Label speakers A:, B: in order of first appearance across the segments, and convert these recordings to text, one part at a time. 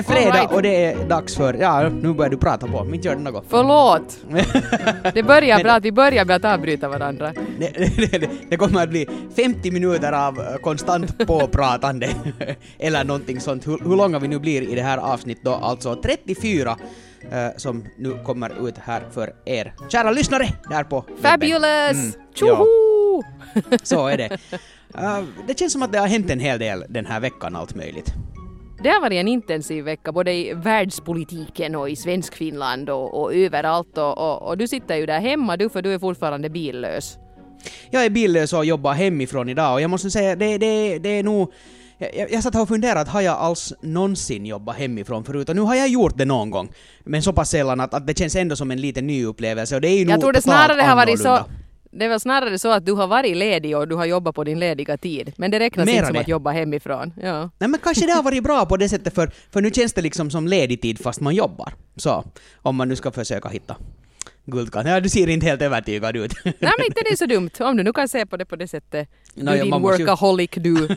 A: är fredag
B: Alright.
A: och det är dags för... Ja, nu börjar du prata på. Inte gör det något.
B: Förlåt. Det börjar
A: Men-
B: bra att vi börjar med att avbryta varandra.
A: Det, det, det, det kommer att bli 50 minuter av eh, konstant påpratande. Eller någonting sånt. Hur, hur långa vi nu blir i det här avsnittet då, alltså 34 eh, som nu kommer ut här för er kära lyssnare där på.
B: Fabulous!
A: Mm,
B: Tjoho!
A: Så är det. Eh, det känns som att det har hänt en hel del den här veckan, allt möjligt.
B: Det har varit en intensiv vecka både i världspolitiken och i svensk Finland och, och överallt och, och, och du sitter ju där hemma du för du är fortfarande billös.
A: Jag är billös och jobbar hemifrån idag och jag måste säga, det, det, det är nog... Jag, jag, jag satt här och funderade, att har jag alls någonsin jobbat hemifrån förut? Och nu har jag gjort det någon gång. Men så pass sällan att, att det känns ändå som en liten ny upplevelse och det är ju nog
B: Jag tror det snarare har varit så. Det är väl snarare så att du har varit ledig och du har jobbat på din lediga tid. Men det räknas
A: Mera
B: inte som
A: det.
B: att jobba hemifrån. Ja.
A: Nej men kanske det har varit bra på det sättet för, för nu känns det liksom som ledig tid fast man jobbar. Så, om man nu ska försöka hitta guldkanten. Ja, du ser inte helt övertygad ut.
B: Nej men inte det är så dumt om du nu kan se på det på det sättet. Du
A: ja,
B: din
A: måste ju-
B: workaholic du.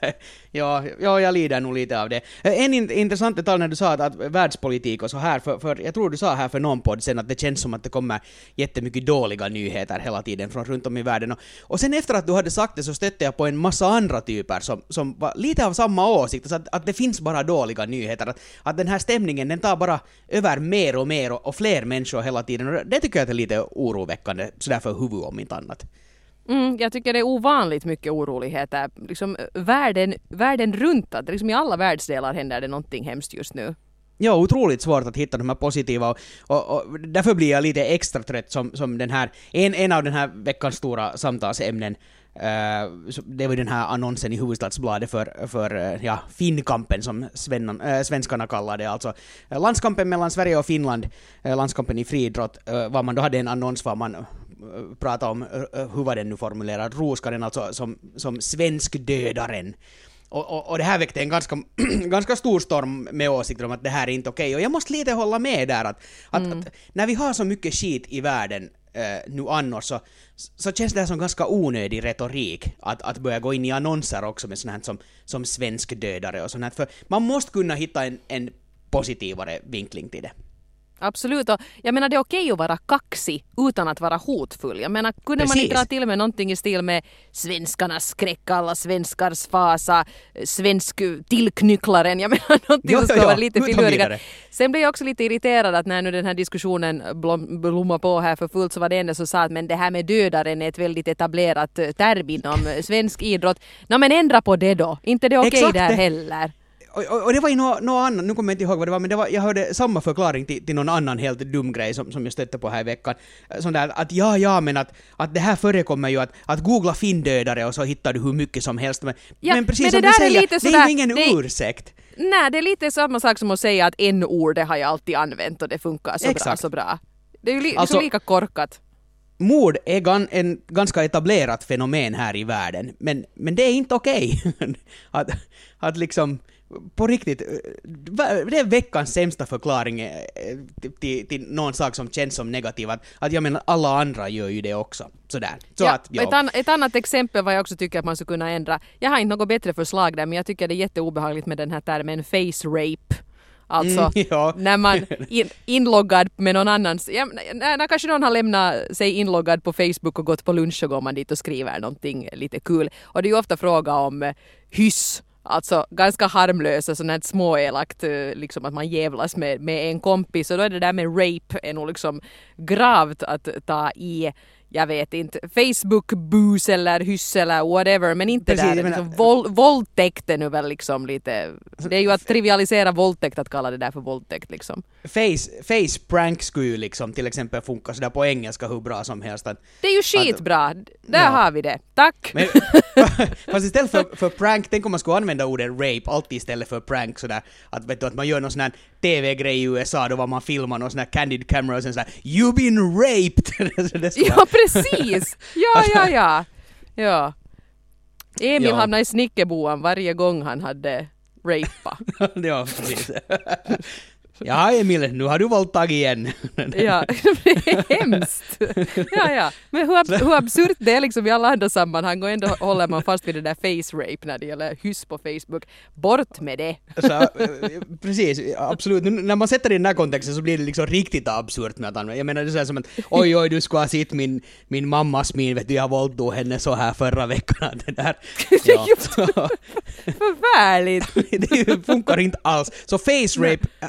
A: ja, ja, jag lider nog lite av det. Eh, En in, intressant detalj när du sa att, att världspolitik och så här, för, för jag tror du sa här för någon podd sen att det känns som att det kommer jättemycket dåliga nyheter hela tiden från runt om i världen. Och, och sen efter att du hade sagt det så stötte jag på en massa andra typer som, som var lite av samma åsikt, så att, att det finns bara dåliga nyheter. Att, att den här stämningen den tar bara över mer och mer och, och fler människor hela tiden. Och det tycker jag är lite oroväckande, sådär för huvudet om inte annat.
B: Mm, jag tycker det är ovanligt mycket oroligheter. Liksom, världen, världen runt, att liksom i alla världsdelar händer det någonting hemskt just nu.
A: Ja, otroligt svårt att hitta de här positiva och, och, och därför blir jag lite extra trött som, som den här, en, en av den här veckans stora samtalsämnen det var ju den här annonsen i Hufvudstadsbladet för, för eh, ja, Finnkampen som svennan, äh, svenskarna kallar det, alltså eh, landskampen mellan Sverige och Finland, eh, landskampen i friidrott, var man då hade en annons var man eh, pratade om, eh, hur var den nu formulerad, Roskaren alltså som, som svenskdödaren. Och, och, och det här väckte en ganska, ganska stor storm med åsikter om att det här är inte okej. Och jag måste lite hålla med där att, att, att när vi har så mycket skit i världen eh, nu annars så, så känns det här som ganska onödig retorik att, att börja gå in i annonser också med sånt här som, som svensk dödare och sånt här. För man måste kunna hitta en, en positivare vinkling till det.
B: Absolut, och jag menar det är okej att vara kaxig utan att vara hotfull. Jag menar kunde man
A: Precis.
B: inte dra till med någonting i stil med svenskarnas skräck, alla svenskars fasa, eh, svensk eh, tillknycklaren, jag menar någonting som ska
A: ja,
B: vara lite finurligare.
A: vidare.
B: Sen blev jag också lite irriterad att när nu den här diskussionen blom, blommar på här för fullt så var det en som sa att men det här med dödaren är ett väldigt etablerat eh, term inom svensk idrott. Nå men ändra på det då, inte det okej
A: Exakt
B: där heller.
A: Och, och, och det var ju något nå annat, nu kommer jag inte ihåg vad det var, men det var, jag hörde samma förklaring till, till någon annan helt dum grej som, som jag stötte på här i veckan. Sån där att ja, ja, men att, att det här förekommer ju att, att googla finndödare och så hittar du hur mycket som helst. Men,
B: Ja,
A: men precis
B: men
A: som
B: det
A: du
B: är
A: säger,
B: lite
A: det är ju ingen
B: det är-
A: ursäkt.
B: Nej, det är lite samma sak som att säga att n-ordet har jag alltid använt och det funkar så bra, så bra. Det är ju li-
A: Alltså-
B: så lika korkat.
A: Mord är gan, en ganska etablerat fenomen här i världen, men, men det är inte okej. att, att liksom, på riktigt, eh, det är veckans sämsta förklaring eh, till, till, någon sak som känns som negativ. Att, att jag menar, alla andra gör ju det också. Sådär. Så
B: ja,
A: att, ja.
B: ett, an- ett annat exempel vad jag också tycker att man skulle kunna ändra. Jag har inte något bättre förslag där men jag tycker det är jätteobehagligt med den här termen face rape. Alltså
A: Mm, ja.
B: när man in, inloggad med någon annans, ja, när, när kanske någon har lämnat sig inloggad på Facebook och gått på lunch så går man dit och skriver någonting lite kul. Och det är ju ofta fråga om eh, hyss Alltså ganska harmlösa, sånt alltså, här småelakt, eh, liksom att man jävlas med, med en kompis. Och då är det där med rape är nog liksom gravt att ta i, jag vet inte, Facebook bus eller hyss eller whatever. Men inte
A: Precis,
B: där, liksom, våld, våldtäkt är nu väl liksom lite, det är ju att trivialisera våldtäkt att kalla det där för våldtäkt liksom.
A: Face, face prank skulle ju liksom till exempel funka sådär på engelska hur bra som helst. Att,
B: Det är ju skitbra, där
A: Ja.
B: har vi det. Tack!
A: Men, fast istället för, för prank, tänk om man skulle använda ordet rape alltid istället för prank sådär. Att, vet du, att man gör någon sån här TV-grej i USA då var man filmar någon sån här candid camera och sen såhär “You've been raped!” Så det skulle
B: Ja precis! Ja, ja, ja. ja. Emil
A: Ja.
B: hamnade i snickerboan varje gång han hade rapa.
A: ja, precis. Ja, Emil, nu har du våldtagit igen.
B: Ja, det är hemskt. Ja, ja. Men hur, ab- hur absurt det är liksom i alla andra sammanhang och ändå håller man fast vid det där face rape när det gäller hyss på Facebook. Bort med det.
A: Så, eh, precis, absolut. Nu, när man sätter det i den här kontexten så blir det liksom riktigt absurt med att använda. Jag menar det är så här som att oj oj du skulle ha sett min, min mammas min, vet du jag våldtog henne så här förra veckan. Det där. Ja,
B: Förfärligt!
A: det funkar inte alls. Så face rape, äh,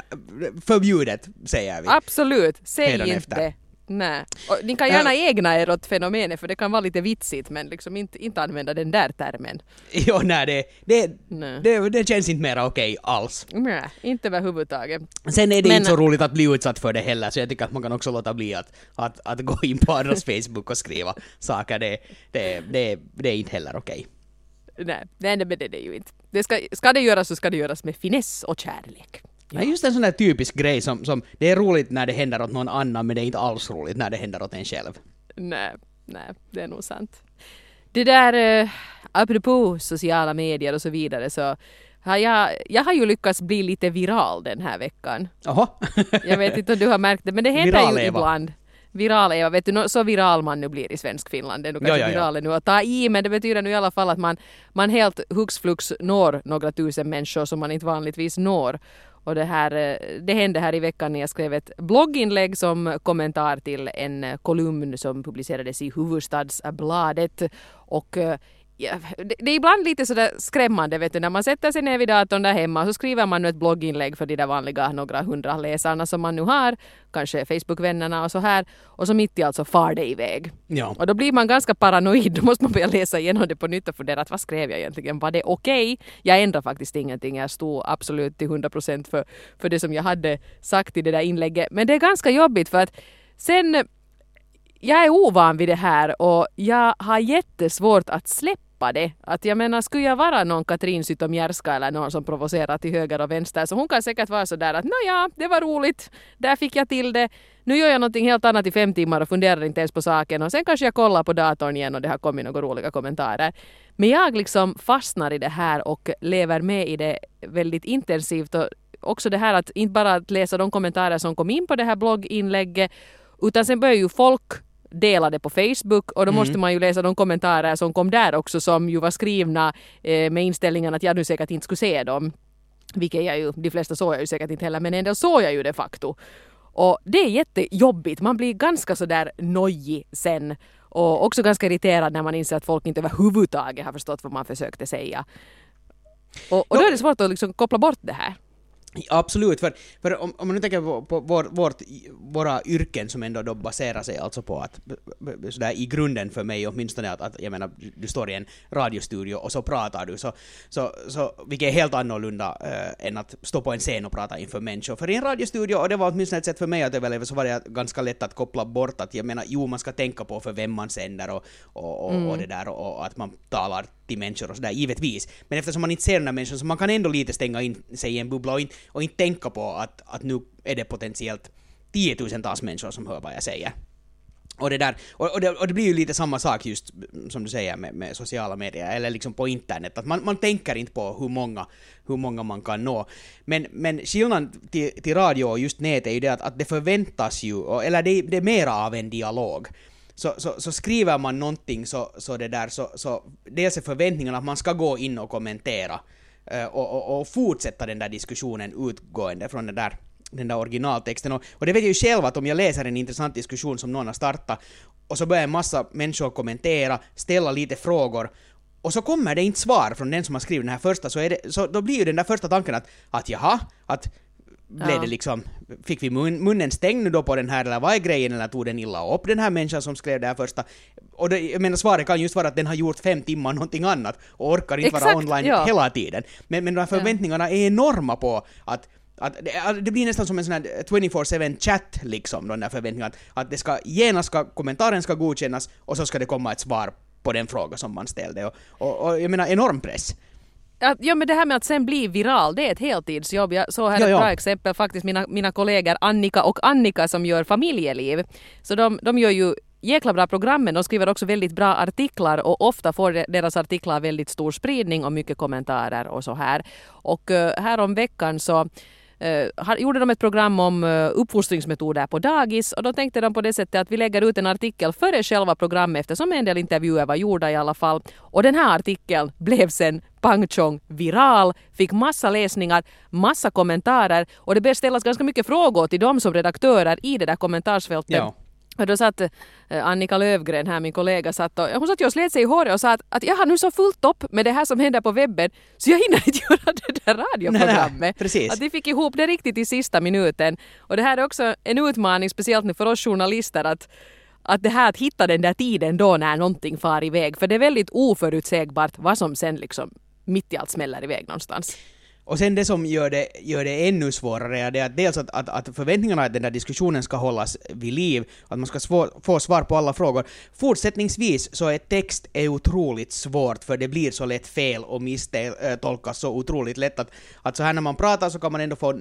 A: förbjudet säger vi.
B: Absolut, säg inte. Nej. Och ni kan gärna ägna er åt fenomenet för det kan vara lite vitsigt men liksom inte, inte använda den där termen.
A: Jo, nej, det, det,
B: Nej.
A: det, det känns inte mera okej alls.
B: Nej, inte överhuvudtaget.
A: Sen är det
B: Men-
A: inte så roligt att bli utsatt för det heller, så jag tycker att man kan också låta bli att, att, att gå in på andras Facebook och skriva saker. Det, det, det, det är inte heller okej.
B: Nej, nej men det är det ju inte. Det ska, ska det göras så ska det göras med finess och kärlek.
A: Det är just en sån där typisk grej som, som det är roligt när det händer åt någon annan, men det är inte alls roligt när det händer åt en själv.
B: Nej, nej, det är nog sant. Det där, eh, apropå sociala medier och så vidare så har jag, jag har ju lyckats bli lite viral den här veckan.
A: Jaha.
B: Jag vet inte om du har märkt det, men det händer
A: Viral-Eva.
B: ju ibland. Viral-Eva, vet du, så viral man nu blir i svensk Finland. Det är nog
A: Ja,
B: kanske
A: ja, ja.
B: viral nu att ta i, men det betyder nu i alla fall att man, man helt hux flux når några tusen människor som man inte vanligtvis når. Och det, här, eh, det hände här i veckan när jag skrev ett blogginlägg som kommentar till en kolumn som publicerades i Huvudstadsbladet. Och eh, Ja, det, det är ibland lite sådär skrämmande vet du, när man sätter sig ner vid datorn där hemma så skriver man nu ett blogginlägg för de där vanliga några hundra läsarna som man nu har, kanske Facebookvännerna och så här, och så mitt i allt så far det iväg.
A: Ja.
B: Och då blir man ganska paranoid, då måste man börja läsa igenom det på nytt och fundera att vad skrev jag egentligen, var det okej? Jag ändrar faktiskt ingenting, jag stod absolut till 100% för, för det som jag hade sagt i det där inlägget, men det är ganska jobbigt för att sen jag är ovan vid det här och jag har jättesvårt att släppa det. Att jag menar, skulle jag vara någon Katrin Zytomierska eller någon som provocerar till höger och vänster så hon kan säkert vara sådär att nåja, det var roligt, där fick jag till det. Nu gör jag någonting helt annat i fem timmar och funderar inte ens på saken och sen kanske jag kollar på datorn igen och det har kommit några roliga kommentarer. Men jag liksom fastnar i det här och lever med i det väldigt intensivt och också det här att inte bara att läsa de kommentarer som kom in på det här blogginlägget utan sen börjar ju folk dela det på Facebook och då måste man ju läsa de kommentarer som kom där också som ju var skrivna eh, med inställningen att jag nu säkert inte skulle se dem. Vilket jag ju, de flesta såg jag ju säkert inte heller men en del såg jag ju de facto. Och det är jättejobbigt, man blir ganska sådär nojig sen och också ganska irriterad när man inser att folk inte överhuvudtaget har förstått vad man försökte säga. Och, och då är det svårt att liksom koppla bort det här.
A: Absolut, för, för om, om man nu tänker på, på vår, vårt, våra yrken som ändå då baserar sig alltså på att, sådär i grunden för mig åtminstone att, att jag menar, du står i en radiostudio och så pratar du, så, så, så vilket är helt annorlunda äh, än att stå på en scen och prata inför människor. För i en radiostudio, och det var åtminstone ett sätt för mig att överleva, så var det ganska lätt att koppla bort att jag menar, jo man ska tänka på för vem man sänder och, och, och, och det där och, och att man talar till människor och sådär, givetvis. Men eftersom man inte ser den här människan så man kan ändå lite stänga in sig i en bubbla och inte, och inte tänka på att, att nu är det potentiellt tiotusentals människor som hör vad jag säger. Och det, där, och, och, det, och det blir ju lite samma sak just som du säger med, med sociala medier, eller liksom på internet, att man, man tänker inte på hur många, hur många man kan nå. Men, men skillnaden till, till radio och just nät är ju det att, att det förväntas ju, eller det, det är mera av en dialog. Så, så, så skriver man någonting så, så det där, så, så dels är förväntningarna att man ska gå in och kommentera eh, och, och, och fortsätta den där diskussionen utgående från den där den där originaltexten. Och, och det vet jag ju själv att om jag läser en intressant diskussion som någon har startat och så börjar en massa människor kommentera, ställa lite frågor och så kommer det inte svar från den som har skrivit den här första, så, är det, så då blir ju den där första tanken att, att jaha, att blev
B: Ja.
A: det liksom, fick vi mun, munnen stängd nu då på den här eller vad är grejen eller tog den illa upp den här människan som skrev det här första? Och det, jag menar svaret kan just vara att den har gjort fem timmar någonting annat och orkar inte vara
B: Exakt,
A: online
B: ja.
A: hela tiden. Men, men de här förväntningarna är enorma på att att det, blir nästan som en sån här 24-7 chatt liksom, de där förväntningarna. Att, att det ska, genast ska, kommentaren ska godkännas och så ska det komma ett svar på den fråga som man ställde. Och, och, och jag menar enorm press.
B: Att, ja men det här med att sen bli viral, det är ett heltidsjobb. Jag såg här
A: Ja,
B: ett
A: ja.
B: bra exempel faktiskt, mina, mina kollegor Annika och Annika som gör familjeliv. Så de, de gör ju jäkla bra program men de skriver också väldigt bra artiklar och ofta får de- deras artiklar väldigt stor spridning och mycket kommentarer och så här. Och uh, här om veckan så eh, gjorde de ett program om eh, uppfostringsmetoder på dagis och då tänkte de på det sättet att vi lägger ut en artikel före själva programmet eftersom en del intervjuer var gjorda i alla fall. Och den här artikeln blev sen pang viral, fick massa läsningar, massa kommentarer och det började ställas ganska mycket frågor till dem som redaktörer i det där kommentarsfältet.
A: Ja.
B: Och då satt eh, Annika Lövgren här, min kollega, satt och, hon satt och slet sig i håret och sa att, att jag har nu så fullt upp med det här som händer på webben så jag hinner inte göra det där radioprogrammet.
A: Nej, precis.
B: Att de fick ihop det riktigt i sista minuten. Och det här är också en utmaning, speciellt nu för oss journalister, att att det här att hitta den där tiden då när någonting far iväg. För det är väldigt oförutsägbart vad som sen liksom mitt i allt smäller iväg någonstans.
A: Och sen det som gör det, gör det ännu svårare är det att dels att, att, att förväntningarna att den där diskussionen ska hållas vid liv, att man ska svå, få svar på alla frågor. Fortsättningsvis så är text är otroligt svårt för det blir så lätt fel och misstolkas eh, så otroligt lätt att, att så här när man pratar så kan man ändå få eh,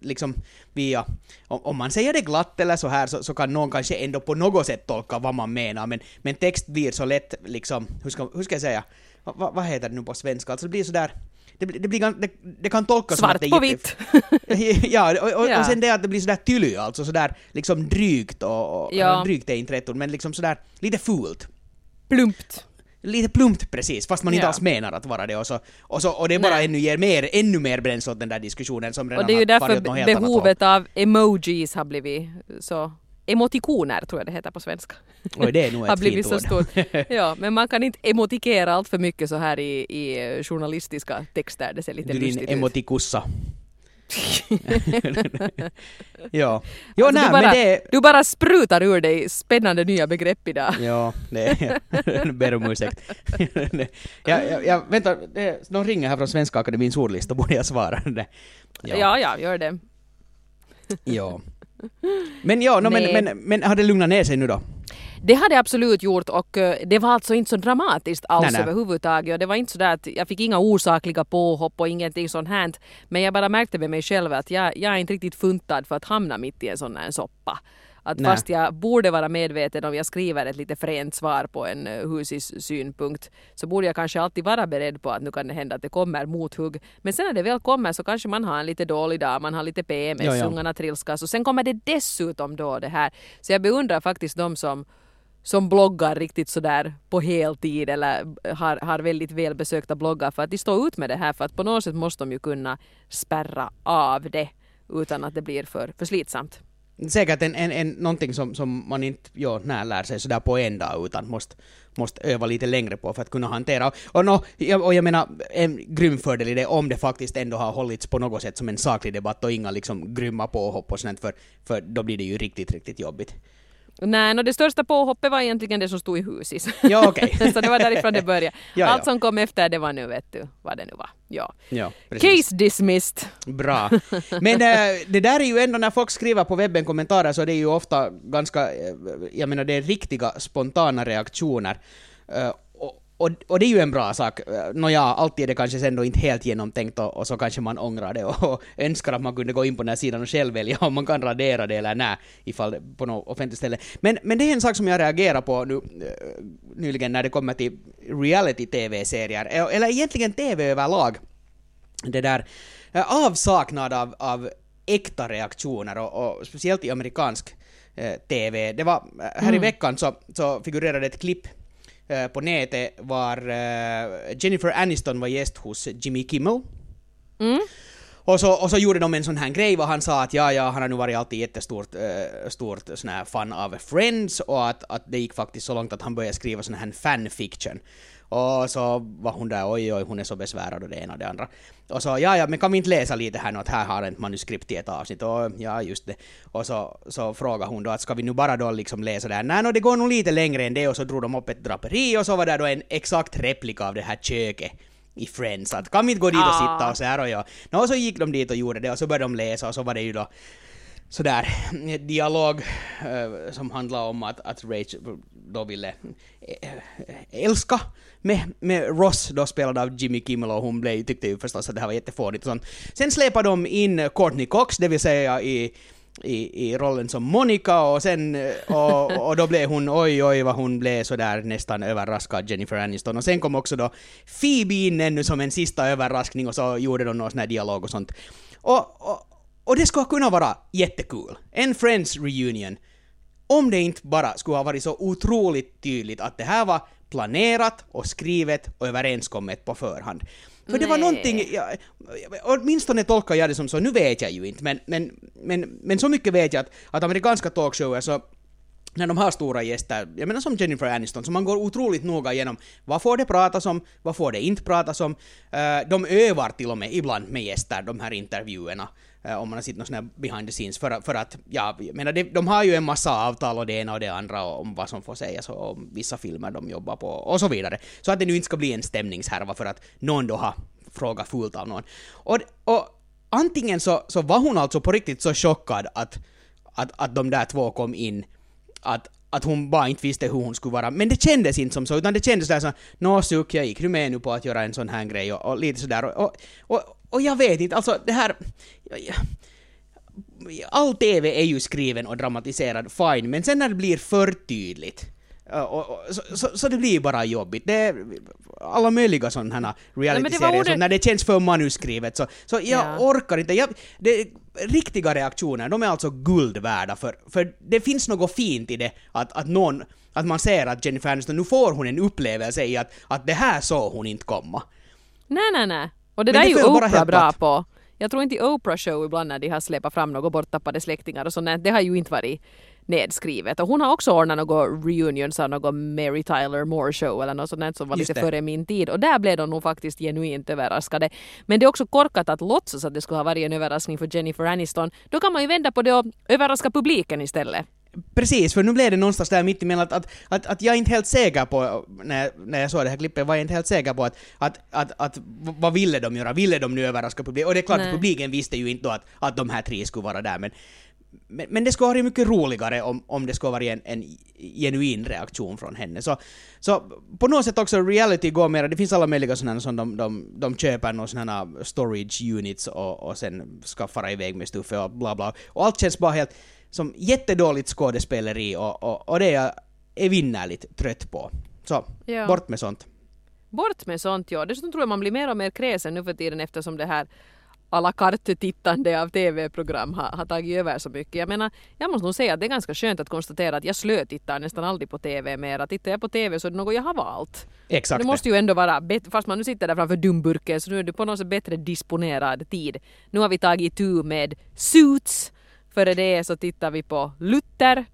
A: liksom via, om, om man säger det glatt eller så här så, så kan någon kanske ändå på något sätt tolka vad man menar men, men text blir så lätt liksom, hur ska, hur ska jag säga, Va- va, vad heter det nu på svenska? Alltså det blir sådär det, det, blir, det, det kan tolkas som att
B: Svart
A: det är
B: på
A: jätte-
B: vitt.
A: ja, och, och,
B: Ja.
A: och sen det att det blir sådär tyly, alltså sådär liksom drygt och, och
B: Ja.
A: drygt är inte rätt ord, men liksom sådär lite fult.
B: Plumpt.
A: Lite plumpt precis, fast man inte
B: Ja.
A: alls menar att vara det och så, och, så, och det bara
B: Nej.
A: ännu ger mer, ännu mer bränsle åt den där diskussionen som redan
B: Och det är ju
A: har
B: därför behovet av emojis har blivit så Emotikoner tror jag det heter på svenska.
A: Oj, det är nog
B: har
A: ett
B: blivit
A: fint
B: så
A: ord.
B: stort. Ja, men man kan inte emotikera allt för mycket så här i, i journalistiska texter. Det ser lite
A: Du din
B: lustigt ut.
A: emotikussa. ja. Jo,
B: Alltså,
A: nej,
B: du, bara,
A: men det
B: du bara sprutar ur dig spännande nya begrepp idag.
A: Ja, det är... ber om ursäkt. ja, ja, ja, vänta, det, någon ringer här från Svenska Akademins ordlista, borde jag svara? Det.
B: Ja, ja, gör det.
A: Ja. Men ja, no, men, men, men har det lugnat ner sig nu då?
B: Det hade jag absolut gjort och eh, det var alltså inte så dramatiskt alls
A: Nej, nej.
B: överhuvudtaget. Och det var inte så där att jag fick inga osakliga påhopp och ingenting sånt här. Men jag bara märkte med mig själv att jag, jag är inte riktigt funtad för att hamna mitt i en sån här soppa. Att
A: Nej.
B: fast jag borde vara medveten om jag skriver ett lite fränt svar på en uh, husis synpunkt så borde jag kanske alltid vara beredd på att nu kan det hända att det kommer mothugg. Men sen när det väl kommer så kanske man har en lite dålig dag, man har lite PMS,
A: Ja, ja.
B: ungarna trilskas och sen kommer det dessutom då det här. Så jag beundrar faktiskt de som som bloggar riktigt sådär på heltid eller har, har väldigt välbesökta bloggar för att de står ut med det här för att på något sätt måste de ju kunna spärra av det utan att det blir för, för slitsamt.
A: Säkert en, en, en, någonting som, som man inte jo, när lär sig sådär på en dag utan måste, måste öva lite längre på för att kunna hantera. Och, no, jag- och jag menar, en grym fördel i det om det faktiskt ändå har hållits på något sätt som en saklig debatt och inga liksom grymma påhopp och sånt för, för då blir det ju riktigt, riktigt jobbigt.
B: Nej, no, det största påhoppet var egentligen det som stod i husis.
A: Ja, okej.
B: Så det var därifrån det började.
A: Ja,
B: Allt
A: ja.
B: som kom efter det var nu vet du vad det nu var. Ja.
A: Ja, precis.
B: Case dismissed.
A: Bra. Men äh, det där är ju ändå när folk skriver på webben kommentarer så det är ju ofta ganska, äh, jag menar det är riktiga spontana reaktioner. Äh, och, och, det är ju en bra sak. Nåja, alltid är det kanske sen då inte helt genomtänkt och, och så kanske man ångrar det och, och önskar att man kunde gå in på den här sidan och själv välja om man kan radera det eller nej, ifall det på något offentligt ställe. Men, men det är en sak som jag reagerar på nu äh, nyligen när det kommer till reality-tv-serier, eller egentligen tv överlag det där eh, avsaknad av, av äkta reaktioner och, och speciellt i amerikansk eh, TV. Det var, eh, här i veckan så, så figurerade ett klipp eh, på nätet var eh, Jennifer Aniston var gäst hos Jimmy Kimmel. Och så, och så gjorde de en sån här grej vad han sa att ja, ja, han har nu varit alltid jättestort äh, stort sån här fan av Friends och att, att det gick faktiskt så långt att han började skriva sån här fanfiction. Och så var hon där, oj oj, hon är så besvärad och det ena och det andra. Och så, ja ja, men kan vi inte läsa lite här nu att här har ett manuskript i ett avsnitt? Och ja, just det. Och så, så frågade hon då att ska vi nu bara då liksom läsa det här? Nej, no, det går nog lite längre än det och så drog de upp ett draperi och så var det då en exakt replika av det här köket i Friends, att kan vi inte gå dit och
B: Ah.
A: sitta och så här och ja. Nå, och så gick de dit och gjorde det och så började de läsa och så var det ju då sådär dialog eh, som handlade om att, att Rachel då ville eh, älska med, med Ross då spelad av Jimmy Kimmel och hon blev, tyckte ju förstås att det här var jättefånigt och sånt. Sen släpade de in eh, Courtney Cox, det vill säga i i, i rollen som Monica och sen eh, och, och då blev hon oj oj vad hon blev sådär nästan överraskad Jennifer Aniston och sen kom också då Phoebe in ännu som en sista överraskning och så gjorde de någon sån här dialog och sånt. Och, och, och det skulle kunna vara jättekul. En Friends reunion. Om det inte bara skulle ha varit så otroligt tydligt att det här var planerat och skrivet och överenskommet på förhand. För det var
B: Nej.
A: någonting, ja, åtminstone tolkar jag det som så, nu vet jag ju inte, men, men, men, men så mycket vet jag att, att amerikanska talkshower så när de har stora gäster, jag menar som Jennifer Aniston, så man går otroligt noga igenom vad får det pratas om, vad får det inte pratas om. Eh, de övar till och med ibland med gäster, de här intervjuerna, Eh, om man har sett någon sån här behind the scenes, för, att- för att, ja, jag menar, det, de har ju en massa avtal och det ena och det andra om vad som får sägas och om vissa filmer de jobbar på och så vidare. Så att det nu inte ska bli en stämningshärva för att någon då har frågat fult av någon. Och, och antingen så, så var hon alltså på riktigt så chockad att, att, att de där två kom in att, att hon bara inte visste hur hon skulle vara. Men det kändes inte som så, utan det kändes där så nå suck, jag gick nu med nu på att göra en sån här grej och, och lite sådär. Och, och, och, och jag vet inte, alltså det här... All TV är ju skriven och dramatiserad, fine, men sen när det blir för tydligt och, och, så, så, så det blir bara jobbigt. Det är alla möjliga sådana reality-serier,
B: ordet-
A: så när det känns för manuskrivet så, så jag
B: Ja.
A: orkar inte. Jag, det, riktiga reaktioner, de är alltså guld värda för, för det finns något fint i det att, att någon, att man ser att Jennifer Aniston, nu får hon en upplevelse i att, att det här såg hon inte komma.
B: Nej, nej, nej. Och det
A: Men
B: där
A: det
B: är ju Oprah bra på. Jag tror inte i Oprah show ibland när de har släpat fram några borttappade släktingar och sånt, det har ju inte varit nedskrivet. Och hon har också ordnat några reunions av någon Mary Tyler Moore show eller något sånt som var
A: Just
B: lite
A: det.
B: före min tid. Och där blev de nog faktiskt genuint överraskade. Men det är också korkat att låtsas att det skulle ha varit en överraskning för Jennifer Aniston. Då kan man ju vända på det och överraska publiken istället.
A: Precis, för nu blev det någonstans där mitt emellan att, att, att, att jag är inte helt säker på, när, när jag såg det här klippet, var jag inte helt säker på att, att, att, att vad ville de göra? Ville de nu överraska publiken? Och det är klart
B: Nej.
A: att publiken visste ju inte då att, att de här tre skulle vara där, men men, men det skulle ha varit mycket roligare om, om det skulle ha varit en, en genuin reaktion från henne. Så, så på något sätt också reality går mer, det finns alla möjliga sådana som de, de, de köper några sådana storage units och, och sen fara iväg med stuffe och bla bla. Och allt känns bara helt som jättedåligt skådespeleri och, och, och det är jag evinnerligt trött på. Så,
B: Ja.
A: bort med sånt.
B: Bort med sånt ja. Dessutom tror jag man blir mer och mer kräsen nu för tiden eftersom det här à la carte-tittande av TV-program har, har tagit över så mycket. Jag menar, jag måste nog säga att det är ganska skönt att konstatera att jag slötittar nästan aldrig på TV mera. Tittar jag på TV så är det något jag har valt.
A: Exakt.
B: Det måste ju ändå vara bättre, fast man nu sitter där framför dumburken så nu är det på något sätt bättre disponerad tid. Nu har vi tagit tur med Suits. Före det så tittar vi på Luther.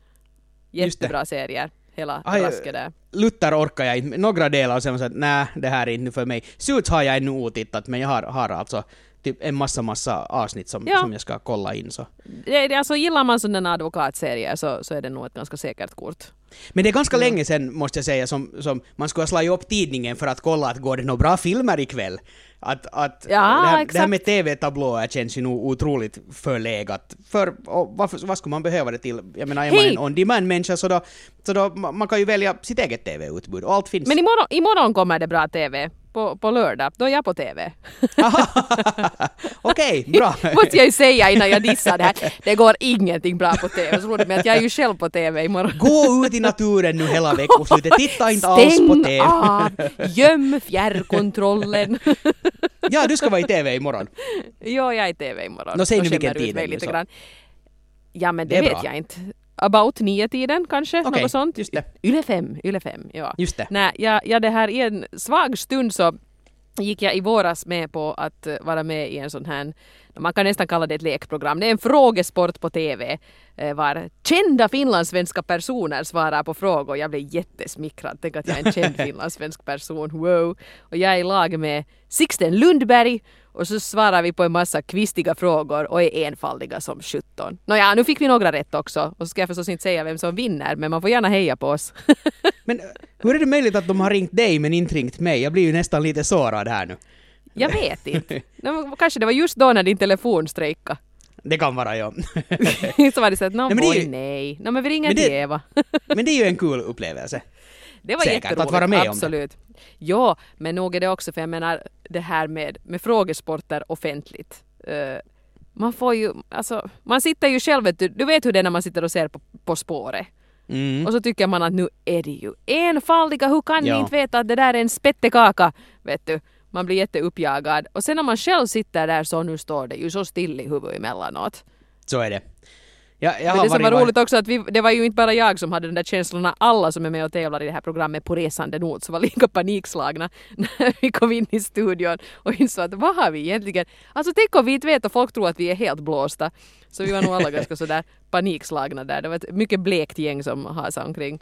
B: Jättebra serier. Hela
A: Aj,
B: rasket där.
A: Luther orkar jag inte. Några delar och sen var så att nej, det här är inte för mig. Suits har jag ännu otittat, men jag har, har alltså typ en massa, massa avsnitt som,
B: Ja.
A: som jag ska kolla in. Så.
B: Det, det, alltså gillar man sådana advokatserier så, så är det nog ett ganska säkert kort.
A: Men det är ganska länge sedan, måste jag säga, som, som man skulle ha slagit upp tidningen för att kolla att går det några bra filmer ikväll. Att, att
B: Ja,
A: det, här, det här med TV-tablåer känns ju nog otroligt förlegat. För varför, vad skulle man behöva det till? Jag menar, är man en on-demand-människa så då, så då ma- man kan ju välja sitt eget TV-utbud och allt finns.
B: Men imorgon, imorgon kommer det bra TV. På, på lördag. Då är jag på TV.
A: Okej, bra.
B: Måste jag ju säga innan jag dissar det här. Det går ingenting bra på TV. Så roligt med att jag är ju själv på TV imorgon.
A: Gå ut i naturen nu hela veckoslutet, titta inte alls på
B: Stäng
A: TV.
B: av! Göm fjärrkontrollen.
A: Ja, du ska vara i TV imorgon.
B: jo, jag är i TV imorgon.
A: Nå, säg nu vilken tid.
B: Ja, men det,
A: Det
B: vet
A: bra.
B: jag inte. About nio tiden kanske?
A: Okej,
B: något sånt.
A: just det.
B: Yle fem, Yle fem, ja.
A: Just det.
B: Nej, jag, jag det här i en svag stund så gick jag i våras med på att eh, vara med i en sån här, man kan nästan kalla det ett lekprogram, det är en frågesport på TV eh, var kända finlandssvenska personer svarar på frågor. Jag blev jättesmickrad, tänk att jag är en känd finlandssvensk person, wow. Och jag är i lag med Sixten Lundberg och så svarar vi på en massa kvistiga frågor och är enfaldiga som 17. Nåja, nu fick vi några rätt också och så ska jag förstås inte säga vem som vinner men man får gärna heja på oss.
A: Men eh, hur är det möjligt att de har ringt dig men inte ringt mig? Jag blir ju nästan lite sårad här nu.
B: Jag vet inte. Kanske det var just då när din telefon strejkade.
A: Det kan vara ja.
B: så var det så att, no,
A: Nej, men
B: boy,
A: ju-
B: nej. No, men vi ringer till Eva.
A: Men det är ju en kul upplevelse.
B: Det var
A: Säkert,
B: jätteroligt.
A: att vara med om det.
B: absolut. Ja, men nog är det också, för jag menar det här med, med frågesporter offentligt. Eh, man får ju, alltså, man sitter ju själv, vet du, du vet hur det är när man sitter och ser på På spåret.
A: Mm.
B: Och så tycker man att nu är det ju enfaldiga, hur kan
A: Ja.
B: ni inte veta att det där är en spettekaka? Vet du. man blir jätteuppjagad. Och sen när man själv sitter där så nu står det ju så still i huvudet emellanåt.
A: Så är det. Ja, jag
B: Men det som var roligt också att vi, det var ju inte bara jag som hade den där känslan, alla som är med och tävlar i det här programmet på resande not så var lika panikslagna när vi kom in i studion och insåg att vad har vi egentligen? Alltså tänk om vi inte vet och folk tror att vi är helt blåsta. Så vi var nog alla ganska sådär panikslagna där. Det var ett mycket blekt gäng som hasade omkring.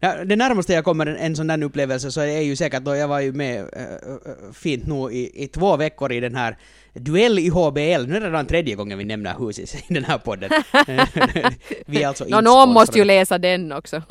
A: Det närmaste jag kommer en, en sån där upplevelse så är ju säkert då jag var ju med äh, fint nog i, i två veckor i den här Duell i HBL. Nu är det redan tredje gången vi nämner huset i den här podden. vi är alltså inte
B: någon måste ju läsa den också.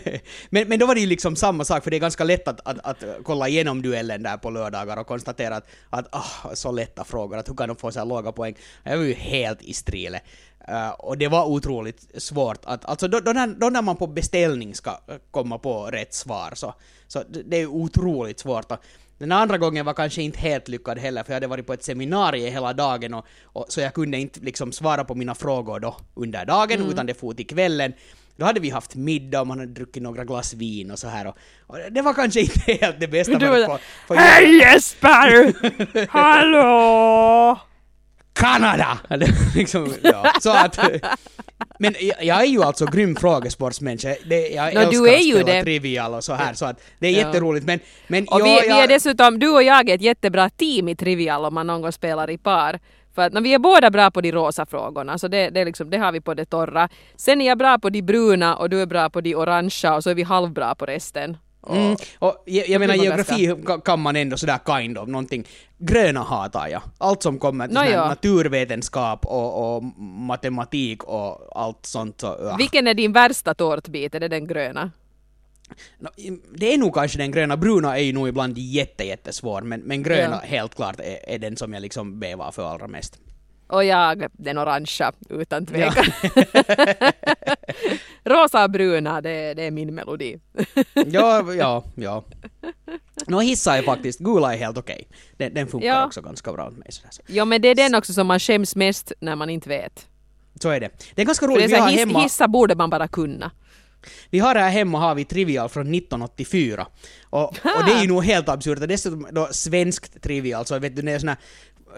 A: men, men då var det ju liksom samma sak, för det är ganska lätt att, att, att kolla igenom duellen där på lördagar och konstatera att, att ah, så lätta frågor, att hur kan de få så här låga poäng? Jag var ju helt i strile. Uh, och det var otroligt svårt att, alltså då, då, när, då när man på beställning ska eh, komma på rätt svar så, så det är otroligt svårt. Och den andra gången var kanske inte helt lyckad heller, för jag hade varit på ett seminarium hela dagen och, och så jag kunde inte liksom svara på mina frågor då under dagen, utan det for till kvällen. Då hade vi haft middag och man hade druckit några glas vin och så här och, och det var kanske inte helt det bästa.
B: Du var
A: på- på-
B: Hej Jesper! Hallå!
A: Kanada! Eller liksom, ja. Så att, men jag, är ju alltså grym frågesportsmänniska. Det, jag
B: Nå,
A: älskar
B: du är
A: att
B: ju
A: spela
B: det.
A: trivial och så här, så att det är
B: Ja.
A: jätteroligt. Men, men
B: Och vi, vi
A: jag-
B: är dessutom, du och jag är ett jättebra team i Trivial om man någon gång spelar i par. För att när vi är båda bra på de rosa frågorna, så det, det, är liksom, det har vi på det torra. Sen är jag bra på de bruna och du är bra på de orangea och så är vi halvbra på resten. Och,
A: Mm, och jag, jag menar geografi ka- kan man ändå sådär kind of någonting. Gröna hatar jag. Allt som kommer till här
B: ja.
A: naturvetenskap och, och matematik och allt sånt. Så, ja.
B: Vilken är din värsta tårtbit? Är det den gröna?
A: Nå, Det är nog kanske den gröna. Bruna är ju nog ibland jätte, jättesvår, men, men gröna
B: Ja.
A: helt klart är, är den som jag liksom bävar för allra mest.
B: Och jag den orangea, utan tvekan. Rosa och bruna, det, det är min melodi.
A: ja, ja, ja. Nå hissa är faktiskt, gula är helt okej. Den, den funkar
B: Ja.
A: också ganska bra med mig. Sådär. Så,
B: Ja men det är den också som man skäms mest när man inte vet.
A: så är det. Det är ganska roligt, vi har,
B: hiss,
A: hemma,
B: hissa borde man bara kunna.
A: vi har här hemma har vi Trivial från 1984. Och, och det är ju nog helt absurt. Dessutom då svenskt Trivial, så vet du, det är såna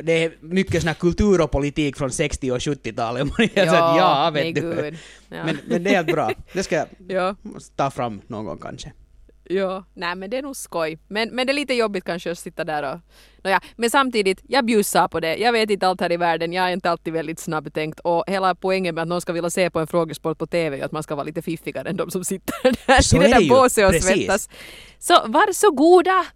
A: det är mycket sån här kultur och politik från 60 och 70-talet. Man är så att, ja, vet du.
B: Ja.
A: Men, men det är bra. Det ska jag
B: ja,
A: ta fram någon gång kanske.
B: ja. Nej men det är nog skoj. Men, men det är lite jobbigt kanske att sitta där och... Nåja, men samtidigt, jag bjussar på det. Jag vet inte allt här i världen. Jag är inte alltid väldigt snabbtänkt. Och hela poängen med att någon ska vilja se på en frågesport på TV är att man ska vara lite fiffigare än de som sitter där
A: Så
B: i det
A: det
B: där båset och svettas. Så varsågoda!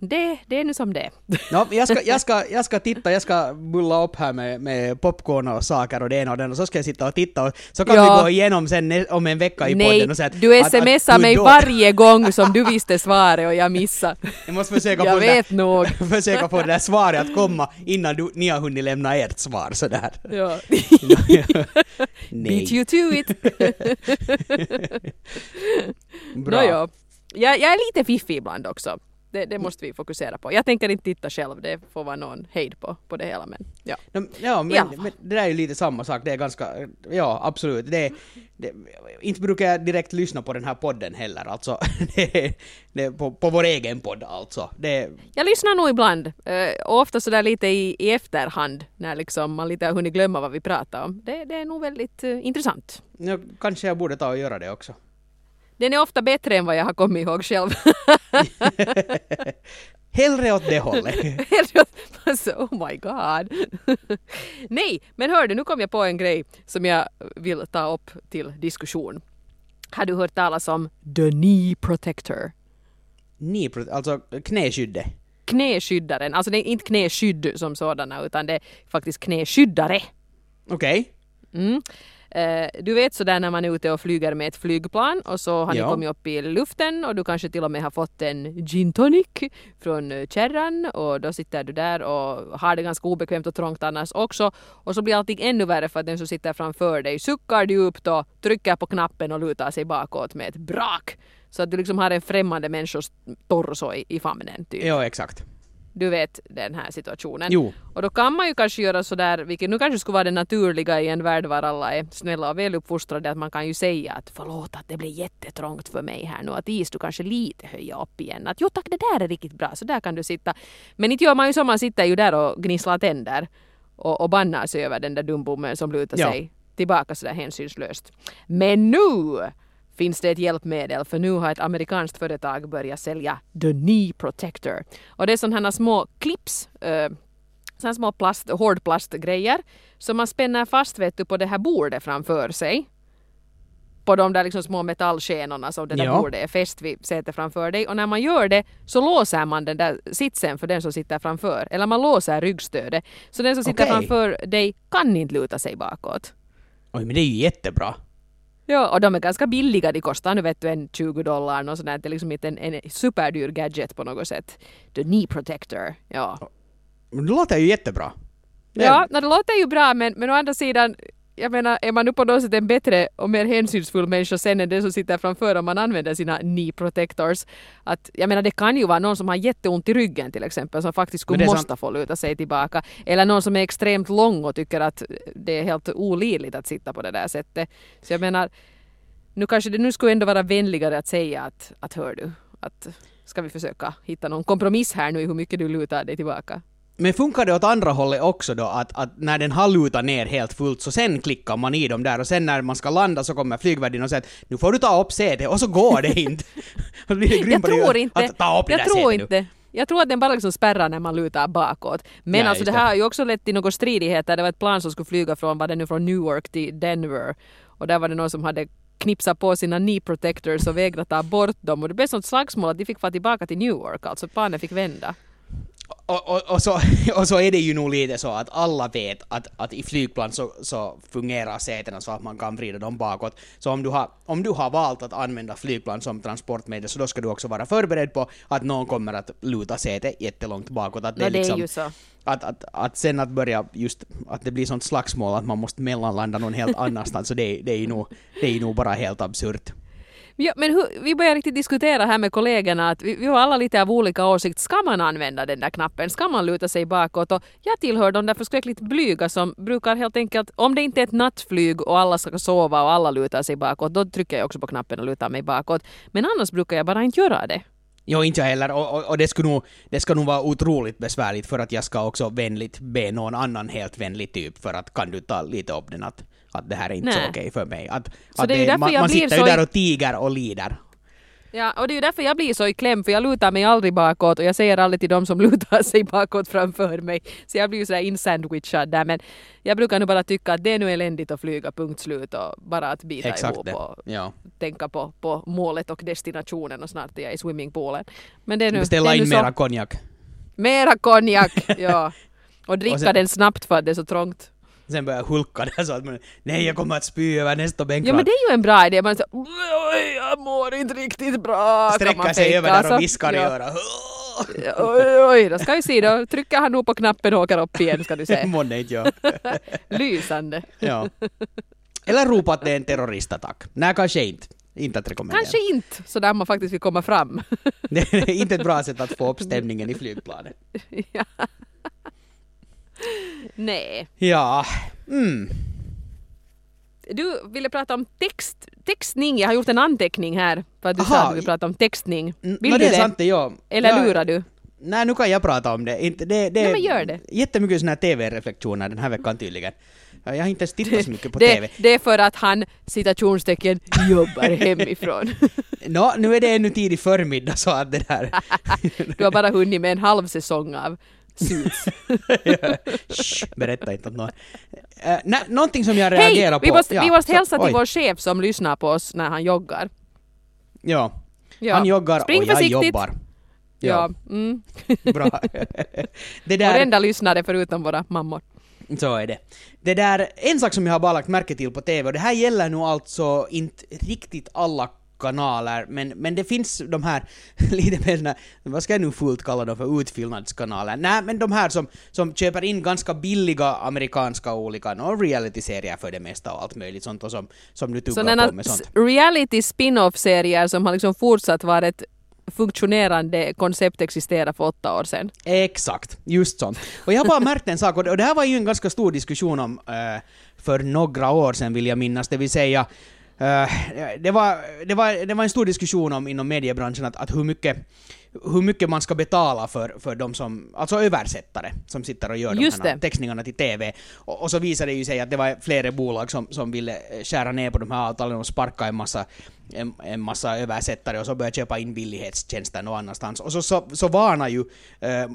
B: Det, det är nu som det.
A: No, jag, ska, jag, ska, jag ska titta, jag ska bulla upp här med, med popcorn och saker och det ena och den och så ska jag sitta och titta och så kan
B: Ja.
A: vi gå igenom sen om en vecka i
B: Nej,
A: podden och säga att,
B: du
A: att- att
B: smsar mig
A: då-
B: varje gång som du visste svaret och jag missade.
A: Jag måste försöka
B: Jag
A: få,
B: vet nog.
A: försöka få det där svaret att komma innan du, ni har hunnit lämna ert svar sådär.
B: Ja.
A: Nej.
B: Beat you to it.
A: Bra.
B: Nåja. Jag, jag är lite fiffig ibland också. Det, det måste vi fokusera på. Jag tänker inte titta själv, det får vara någon hejd på, på det hela. Men, ja.
A: Ja, men, men det där är ju lite samma sak. Det är ganska, ja absolut. Det, det, inte brukar jag direkt lyssna på den här podden heller. Alltså, det, det, på, på vår egen podd alltså. Det,
B: Jag lyssnar nog ibland, eh, och ofta sådär lite i, i efterhand när liksom man lite har hunnit glömma vad vi pratar om. Det, det är nog väldigt eh, intressant.
A: ja, kanske jag borde ta och göra det också.
B: Den är ofta bättre än vad jag har kommit ihåg själv.
A: Hellre åt det hållet.
B: alltså, oh my god. Nej, men hör du, nu kom jag på en grej som jag vill ta upp till diskussion. Har du hört talas om the knee protector?
A: Ni, alltså knäskyddet.
B: Knäskyddaren, alltså det är inte knäskydd som sådana utan det är faktiskt knäskyddare.
A: Okej.
B: Mm. Eh, du vet sådär när man är ute och flyger med ett flygplan och så har ni
A: Ja.
B: kommit upp i luften och du kanske till och med har fått en gin tonic från eh, kärran och då sitter du där och har det ganska obekvämt och trångt annars också och så blir allting ännu värre för att den som sitter framför dig suckar djupt och trycker på knappen och lutar sig bakåt med ett brak. Så att du liksom har en främmande människors torso i, i famnen. Typ.
A: Ja, exakt.
B: Du vet den här situationen.
A: Jo.
B: Och då kan man ju kanske göra sådär, vilket nu kanske skulle vara det naturliga i en värld var alla är snälla och väluppfostrade, att man kan ju säga att förlåt att det blir jättetrångt för mig här nu, att is du kanske lite höja upp igen. Att jo tack, det där är riktigt bra, så där kan du sitta. Men inte gör man ju så, man sitter ju där och gnisslar tänder och, och bannar sig över den där dumbommen som lutar
A: Ja.
B: sig tillbaka sådär hänsynslöst. Men nu finns det ett hjälpmedel för nu har ett amerikanskt företag börjat sälja The Knee Protector. Och det är sådana här små clips, eh, sådana små plast, hårdplastgrejer som man spänner fast vet du, på det här bordet framför sig. På de där liksom små metallskenorna som det där
A: Ja.
B: bordet är fäst vid sätet framför dig. Och när man gör det så låser man den där sitsen för den som sitter framför. Eller man låser ryggstödet. Så den som sitter
A: Okej.
B: framför dig kan inte luta sig bakåt.
A: Oj, men det är ju jättebra.
B: Ja, och de är ganska billiga. De kostar nu vet du en 20 dollar och sådär. Det är liksom inte en, en superdyr gadget på något sätt. The knee protector. Ja,
A: Men det låter ju jättebra. Det-
B: ja no, det låter ju bra men, men å andra sidan jag menar, är man nu på något sätt en bättre och mer hänsynsfull människa sen än den som sitter framför om man använder sina knee protectors. Att, jag menar, det kan ju vara någon som har jätteont i ryggen till exempel som faktiskt skulle måste få luta sig tillbaka. Eller någon som är extremt lång och tycker att det är helt olidligt att sitta på det där sättet. Så jag menar, nu kanske det nu skulle ändå vara vänligare att säga att, att hör du, att ska vi försöka hitta någon kompromiss här nu i hur mycket du lutar dig tillbaka.
A: Men funkar det åt andra hållet också då, att, att när den har lutat ner helt fullt så sen klickar man i dem där och sen när man ska landa så kommer flygvärdinnan och säger att nu får du ta upp sätet och så går det inte. Och blir det
B: Jag
A: det
B: tror inte.
A: Att ta upp det
B: Jag
A: där
B: tror inte. Jag tror att den bara liksom spärrar när man lutar bakåt. Men
A: Ja,
B: alltså det
A: det.
B: här har ju också lett till några stridigheter. Det var ett plan som skulle flyga från, vad det nu, från Newark till Denver. Och där var det någon som hade knipsat på sina knee protectors och vägrat ta bort dem. Och det blev sånt slagsmål att de fick få tillbaka till Newark. Alltså planen fick vända.
A: Och, och, och, så, och så är det ju nog lite så att alla vet att, att i flygplan så, så fungerar sätena så att man kan vrida dem bakåt. Så om du, har, om du har valt att använda flygplan som transportmedel så då ska du också vara förberedd på att någon kommer att luta sätet jättelångt bakåt. Att
B: No, det är
A: liksom,
B: ju så.
A: Att, att, att sen att börja just, att det blir sånt slagsmål att man måste mellanlanda någon helt annanstans, så det, det, är ju nog, det är ju nog bara helt absurt.
B: Ja, men hur, vi börjar riktigt diskutera här med kollegorna att vi, vi har alla lite av olika åsikt. Ska man använda den där knappen? Ska man luta sig bakåt? Och jag tillhör de där förskräckligt blyga som brukar helt enkelt, om det inte är ett nattflyg och alla ska sova och alla lutar sig bakåt, då trycker jag också på knappen och lutar mig bakåt. Men annars brukar jag bara inte göra det.
A: Jo, inte jag heller. Och, och, och det, skulle nog, det ska nog vara otroligt besvärligt för att jag ska också vänligt be någon annan helt vänlig typ för att kan du ta lite upp den att, att det här är inte så
B: Nej.
A: okej för mig. Att,
B: Så
A: att
B: det är därför
A: man, man sitter
B: så
A: ju där och tiger och lider.
B: Ja, och det är ju därför jag blir så i kläm, för jag lutar mig aldrig bakåt och jag säger aldrig till dem som lutar sig bakåt framför mig. Så jag blir ju sådär insandwichad där. Men jag brukar nu bara tycka att det är nu eländigt att flyga, punkt slut och bara att bita
A: Exakt
B: ihop
A: det.
B: och
A: Ja.
B: tänka på, på målet och destinationen och snart är jag i swimmingpoolen. Men det är nu,
A: Beställa
B: det är nu
A: in
B: så.
A: mera konjak.
B: Mera konjak! ja. Och dricka
A: Och sen-
B: den snabbt för att det är så trångt.
A: Sen börjar jag hulka där så att man, nej jag kommer att spy över nästa
B: Ja
A: bänkrad.
B: men det är ju en bra idé. Man säger oj, jag mår inte riktigt bra.
A: Sträcka
B: man
A: sig över där
B: Så-
A: och viskar i
B: ja.
A: örat.
B: Oj, oj, då ska vi se. Då trycker han nog på knappen och åker upp igen ska du se.
A: Månne inte jag.
B: Lysande.
A: ja. Eller ropa att det är en terroristattack. Nej, kanske inte. Inte att rekommendera.
B: Kanske inte så där man faktiskt vill komma fram.
A: Det är inte ett bra sätt att få upp stämningen i flygplanet.
B: ja. Nej.
A: Ja. Mm.
B: Du ville prata om text, textning. Jag har gjort en anteckning här för att du
A: Aha.
B: sa att du vill prata om textning. Vill
A: no,
B: du
A: det är sant det, ja.
B: Eller
A: ja,
B: lurar du?
A: Nej, nu kan jag prata om det. Inte, det, det
B: Nej, men gör det.
A: Jättemycket såna här TV-reflektioner den här veckan tydligen. Ja, Jag har inte ens tittat så mycket på
B: Det,
A: TV.
B: det är för att han, citationstecken, jobbar hemifrån.
A: Nå, nu är det ännu tidig förmiddag så att det där...
B: Du har bara hunnit med en halv säsong av
A: Shh, berätta inte åt någon. Uh, nej, någonting som jag reagerar
B: Hej!
A: på...
B: Vi måste,
A: ja,
B: vi måste
A: så-
B: hälsa till
A: oj.
B: vår chef som lyssnar på oss när han joggar.
A: Ja.
B: Ja.
A: Han joggar
B: Spring
A: och jag
B: försiktigt.
A: jobbar.
B: Ja. Mm.
A: Bra. det där...
B: enda lyssnare förutom våra mammor.
A: Så är det. Det där, en sak som jag har bara lagt märke till på TV, och det här gäller nog alltså inte riktigt alla kanaler, men, men det finns de här lite mer såna, vad ska jag nu fullt kalla dem för, utfyllnadskanaler? Nej, men de här som, som köper in ganska billiga amerikanska olika, och reality-serier för det mesta och allt möjligt sånt och som, som nu tuggar på med sånt.
B: reality spin-off-serier som har liksom fortsatt vara ett funktionerande koncept existerade för åtta år sedan.
A: Exakt, just sånt. Och jag har bara märkt en sak, och det här var ju en ganska stor diskussion om uh, för några år sedan vill jag minnas, det vill säga det, var, det, var, det var en stor diskussion om inom mediebranschen att, att hur mycket hur mycket man ska betala för, för de som, alltså översättare, som sitter och gör
B: Just
A: de här
B: det.
A: textningarna till TV. Och, och så visade det ju sig att det var flera bolag som, som ville skära ner på de här avtalen och sparka en massa, en, en massa översättare och så börja köpa in billighetstjänster någon annanstans. Och så, så, så varnar ju eh,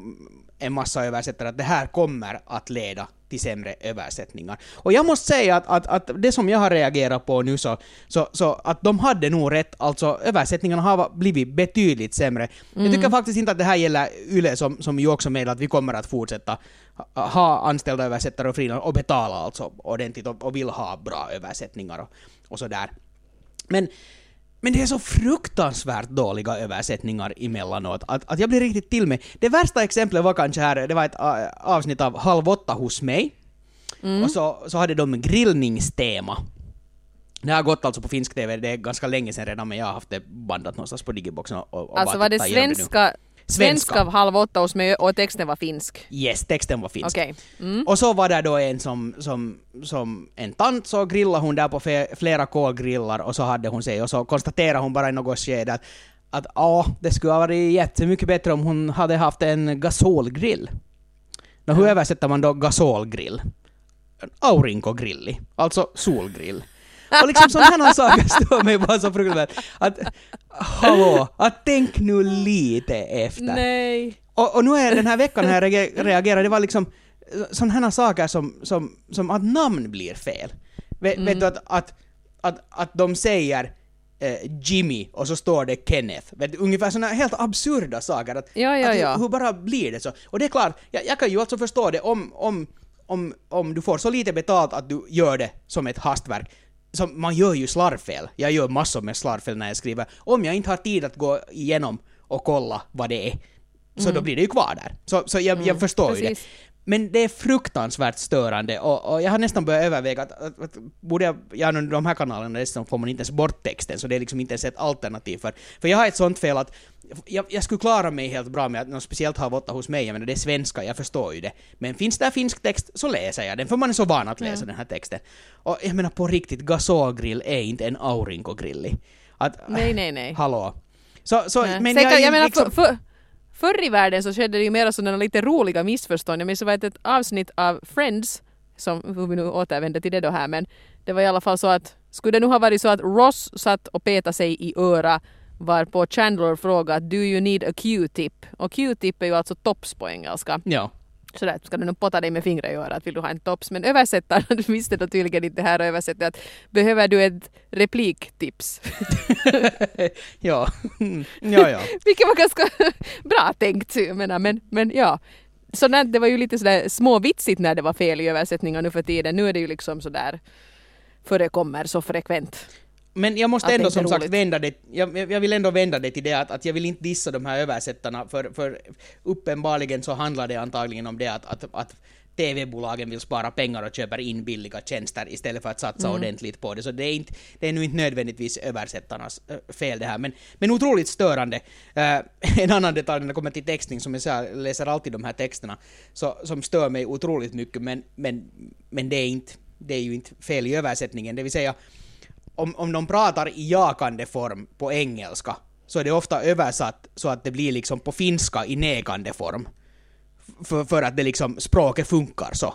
A: en massa översättare att det här kommer att leda till sämre översättningar. Och jag måste säga att, att, att det som jag har reagerat på nu så, så, så att de hade nog rätt, alltså översättningarna har blivit betydligt sämre. Jag tycker faktiskt inte att det här gäller YLE som, som ju också meddelar att vi kommer att fortsätta ha- ha anställda översättare och frilans och betala alltså ordentligt och, och vill ha bra översättningar och, och sådär. Men men det är så fruktansvärt dåliga översättningar emellanåt att, att jag blir riktigt till mig. Det värsta exemplet var kanske här, det var ett äh, avsnitt av Halv åtta hos mig. Och så, så hade de grillningstema. Det har gått alltså på finsk TV, det är ganska länge sedan redan men jag har haft det bandat någonstans på digiboxen och, och
B: Alltså var det svenska,
A: Svenska.
B: svenska halv åtta hos mig och texten var finsk?
A: Yes, texten var finsk.
B: Okej. Mm.
A: Och så var det då en som, som, som en tant, så grillade hon där på flera kolgrillar och så hade hon sig och så konstaterade hon bara i något skede att att ja, det skulle ha varit jättemycket bättre om hon hade haft en gasolgrill. Nå, hur översätter man då gasolgrill? En aurinkogrilli, alltså solgrill. Och liksom sådana saker stör mig bara så fruktansvärt. Att, hallå, att tänk nu lite efter.
B: Nej.
A: Och, och nu är den här veckan när jag reager- reagerade, det var liksom sådana saker som, som, som att namn blir fel. Vet,
B: Mm.
A: vet du att, att, att, att de säger eh, Jimmy och så står det Kenneth. Vet ungefär sådana helt absurda saker. Att,
B: Ja, ja,
A: att
B: ja.
A: Hur, hur bara blir det så? Och det är klart, jag, jag kan ju alltså förstå det om, om, om, om du får så lite betalt att du gör det som ett hastverk. Som, man gör ju slarvfel. Jag gör massor med slarvfel när jag skriver. Om jag inte har tid att gå igenom och kolla vad det är, så då blir det ju kvar där. Så, så jag, jag förstår ju det. Men det är fruktansvärt störande och, och jag har nästan börjat överväga att, att, att borde jag, ja de här kanalerna dessutom får man inte ens bort texten så det är liksom inte ens ett alternativ för, för jag har ett sånt fel att jag, jag skulle klara mig helt bra med att något speciellt har åtta hos mig, jag menar det är svenska, jag förstår ju det. Men finns det finsk text så läser jag den, för man är så van att läsa den här texten. Och jag menar på riktigt, gasolgrill är inte en aurinkogrilli. Att,
B: Nej, nej, nej.
A: Hallå. Så, så,
B: Nej.
A: men
B: Sen
A: jag, är
B: jag menar,
A: liksom,
B: för, för, förr i världen så skedde det ju mera sådana lite roliga missförstånd. Jag minns det var ett, ett avsnitt av Friends, som, hur vi nu återvänder till det då här, men det var i alla fall så att skulle det nu ha varit så att Ross satt och petade sig i öra varpå Chandler frågade “Do you need a Q-tip?” och Q-tip är ju alltså tops på engelska.
A: Ja.
B: Sådär, ska du nu potta dig med fingrar i örat, vill du ha en tops? Men översättaren visste då tydligen inte här och översättade att behöver du ett repliktips?
A: ja. ja, ja.
B: Vilket var ganska bra tänkt. Jag menar, men, men ja. Så när, det var ju lite sådär småvitsigt när det var fel i översättningar nu för tiden. Nu är det ju liksom sådär förekommer så frekvent.
A: Men jag måste ändå som sagt vända det, jag, jag vill ändå vända det till det att, att jag vill inte dissa de här översättarna för, för uppenbarligen så handlar det antagligen om det att, att, att TV-bolagen vill spara pengar och köper in billiga tjänster istället för att satsa
B: Mm.
A: ordentligt på det. Så det är, inte, det är nu inte nödvändigtvis översättarnas äh, fel det här. Men, men otroligt störande. Äh, en annan detalj när det kommer till textning, som jag säger, jag läser alltid de här texterna, så, som stör mig otroligt mycket, men, men, men det, är inte, det är ju inte fel i översättningen. Det vill säga, om, om de pratar i jakande form på engelska så är det ofta översatt så att det blir liksom på finska i nekande form. För, för att det liksom, språket funkar så.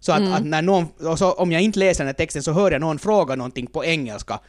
A: Så att, att när någon, så, om jag inte läser den här texten så hör jag någon fråga någonting på engelska,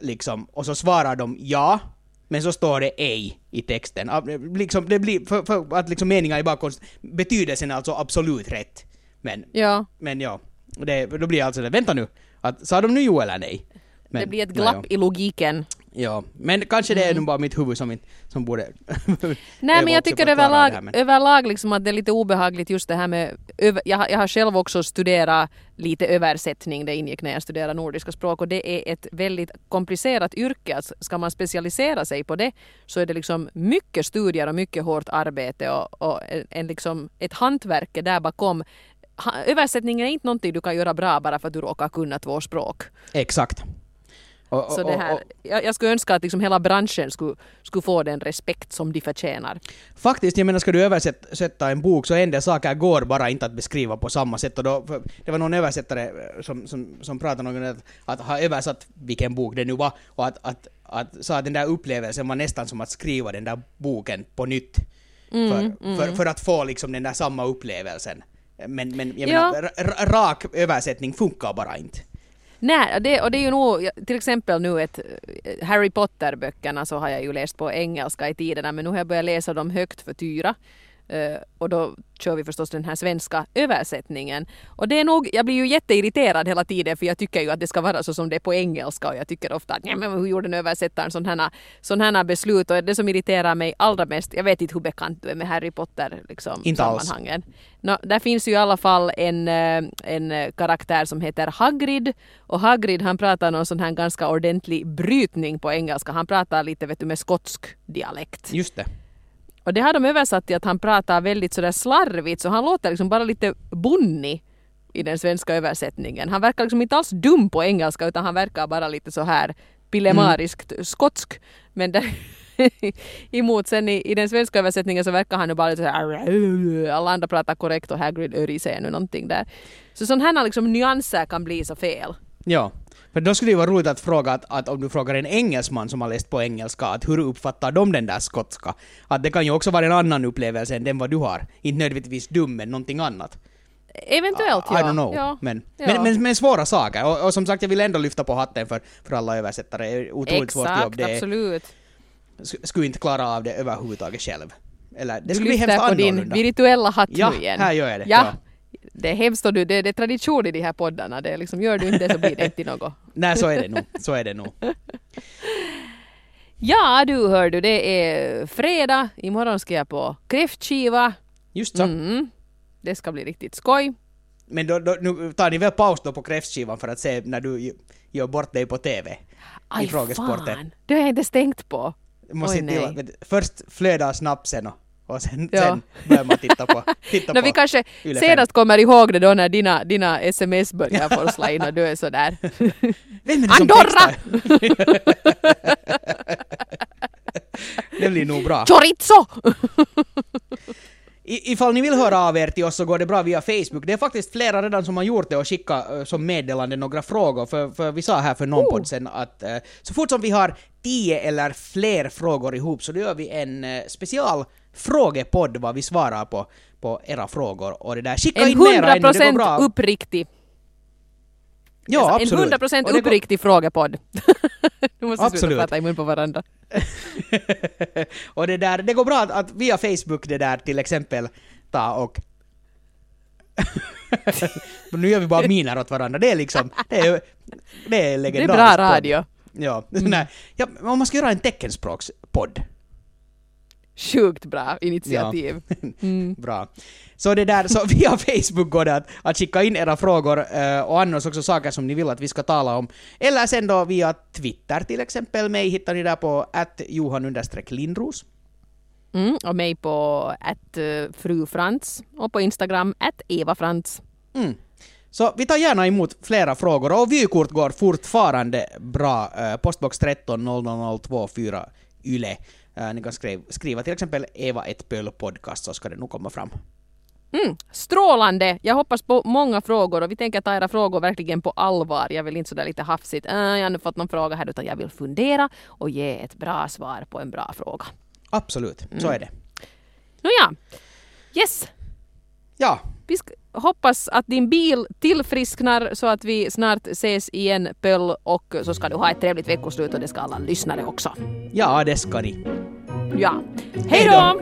A: liksom, och så svarar de ja, men så står det ej i texten. Liksom, det blir, för, för att liksom meningar är bara konst, betydelsen är alltså absolut rätt. Men,
B: Ja,
A: men ja, det, då blir alltså det, vänta nu, att, sa de nu jo eller nej? Men,
B: det blir ett glapp
A: ja.
B: i logiken.
A: Ja, men kanske det är nog bara mitt huvud som, inte, som borde...
B: Nej men jag tycker överlag,
A: det här, men-
B: överlag liksom att det är lite obehagligt just det här med... Över, jag, har- jag har själv också studerat lite översättning, det ingick när jag studerade nordiska språk och det är ett väldigt komplicerat yrke. Alltså, ska man specialisera sig på det så är det liksom mycket studier och mycket hårt arbete och, och en, liksom ett hantverk där bakom. Ha, översättning är inte någonting du kan göra bra bara för att du råkar kunna två språk.
A: Exakt. Och- och-
B: Så det här, jag, jag skulle önska att liksom hela branschen skulle, skulle få den respekt som de förtjänar.
A: Faktiskt, jag menar ska du översätta en bok så en del saker går bara inte att beskriva på samma sätt. Och då, det var någon översättare eh, som, som, som pratade om att, att ha översatt vilken bok det nu var och att, att, att sa att den där upplevelsen var nästan som att skriva den där boken på nytt.
B: Mm,
A: för, För, för att få liksom den där samma upplevelsen. Men, men jag
B: Ja.
A: menar, ra- rak översättning funkar bara inte.
B: Nej, det, och det är ju nog, till exempel nu ett eh, Harry Potter-böckerna så har jag ju läst på engelska i tiderna men nu har jag börjat läsa dem högt för Tyra. Eh, och då kör vi förstås den här svenska översättningen. Och det är nog, jag blir ju jätteirriterad hela tiden för jag tycker ju att det ska vara så som det är på engelska och jag tycker ofta att nej men hur gjorde den översättaren sådana här, sån här beslut och det som irriterar mig allra mest, jag vet inte hur bekant du är med Harry Potter liksom
A: Inte alls.
B: sammanhangen. Nå, där finns ju i alla fall en, eh, en eh, karaktär som heter Hagrid och Hagrid han pratar någon sån här ganska ordentlig brytning på engelska. Han pratar lite vet du med skotsk dialekt.
A: Just det.
B: Och det har de översatt till att han pratar väldigt sådär slarvigt så han låter liksom bara lite bunnig i den svenska översättningen. Han verkar liksom inte alls dum på engelska utan han verkar bara lite så här pilemariskt skotsk. Men där, emot sen i, i den svenska översättningen så verkar han ju bara lite så här alla andra pratar korrekt och Hagrid öriser nu någonting där. Så sådana här liksom nyanser kan bli så fel.
A: Ja. För då skulle det ju vara roligt att fråga att, att om du frågar en engelsman som har läst på engelska, att hur uppfattar de den där skotska? Att det kan ju också vara en annan upplevelse än den vad du har. Inte nödvändigtvis dum, men någonting annat.
B: Eventuellt
A: I
B: ja.
A: don't know.
B: ja.
A: Men,
B: Ja.
A: men, men, men svåra saker. Och, och som sagt, jag vill ändå lyfta på hatten för, för alla översättare. Det är otroligt svårt jobb.
B: Exakt, absolut.
A: sk- skulle inte klara av det överhuvudtaget själv. Eller, det skulle bli hemskt
B: lyfter på din
A: annorlunda.
B: virtuella hatt
A: Ja,
B: nu igen.
A: här gör jag det.
B: Ja.
A: Ja.
B: Det är hemskt och du, det, det är tradition i de här poddarna. Det är liksom, gör du inte det så blir det inte något.
A: Nej, så är det nog. Så är det nog.
B: Ja du hör du, det är fredag. Imorgon ska jag på kräftskiva.
A: Just så.
B: Mm. Det ska bli riktigt skoj.
A: Men då, då, nu tar ni väl paus då på kräftskivan för att se när du gör bort dig på TV? I frågesporten.
B: fan. Det har jag inte stängt på.
A: Måste
B: Oj,
A: till först flödar snapsen och, och sen,
B: Ja.
A: sen börjar man titta på, titta
B: När
A: på
B: vi kanske
A: Yle
B: senast kommer ihåg det då när dina, dina sms börjar forsla in och du är sådär.
A: Vem är det
B: Andorra!
A: det blir nog bra.
B: Chorizo!
A: I, ifall ni vill höra av er till oss så går det bra via Facebook. Det är faktiskt flera redan som har gjort det och skickat eh, som meddelande några frågor. För, för vi sa här för någon
B: Oh.
A: podd sen att eh, så fort som vi har tio eller fler frågor ihop så då gör vi en uh, special frågepodd vad vi svarar på, på era frågor. Och det där, skicka
B: En
A: in mera ännu, det går
B: 100%
A: bra.
B: uppriktig
A: ja,
B: En
A: absolut.
B: 100%
A: Och det går-
B: uppriktig frågepodd. nu måste
A: Absolut.
B: sluta prata i mun på varandra.
A: och det där, det går bra att, att via Facebook det där till exempel ta och nu gör vi bara miner åt varandra. Det är liksom, det är, det är
B: Det är
A: legendariskt.
B: bra
A: podd.
B: radio.
A: Ja, nej. ja, om man ska göra en teckenspråkspodd.
B: Sjukt bra initiativ. Mm.
A: Bra. Så det där, så via Facebook går det att, att skicka in era frågor eh, och annars också saker som ni vill att vi ska tala om. Eller sen då via Twitter till exempel. Mig hittar ni där på att johan lindros.
B: Mm. Och mig på att uh, fru Frans och på Instagram att Eva Frans.
A: Mm. Så vi tar gärna emot flera frågor och vykort går fortfarande bra. Eh, postbox 13 00024 YLE. Eh, ni kan skriva, skriva till exempel Eva ett pöl podcast så ska det nog komma fram.
B: Mm. Strålande! Jag hoppas på många frågor och vi tänker ta era frågor verkligen på allvar. Jag vill inte sådär lite hafsigt, äh, jag har nu fått någon fråga här, utan jag vill fundera och ge ett bra svar på en bra fråga.
A: Absolut, så är det.
B: Nåja, yes!
A: Ja,
B: Vi ska hoppas att din bil tillfrisknar så att vi snart ses igen Pöll och så ska du ha ett trevligt veckoslut och det ska alla lyssnare också.
A: ja det ska ni.
B: Ja. Hej
A: då.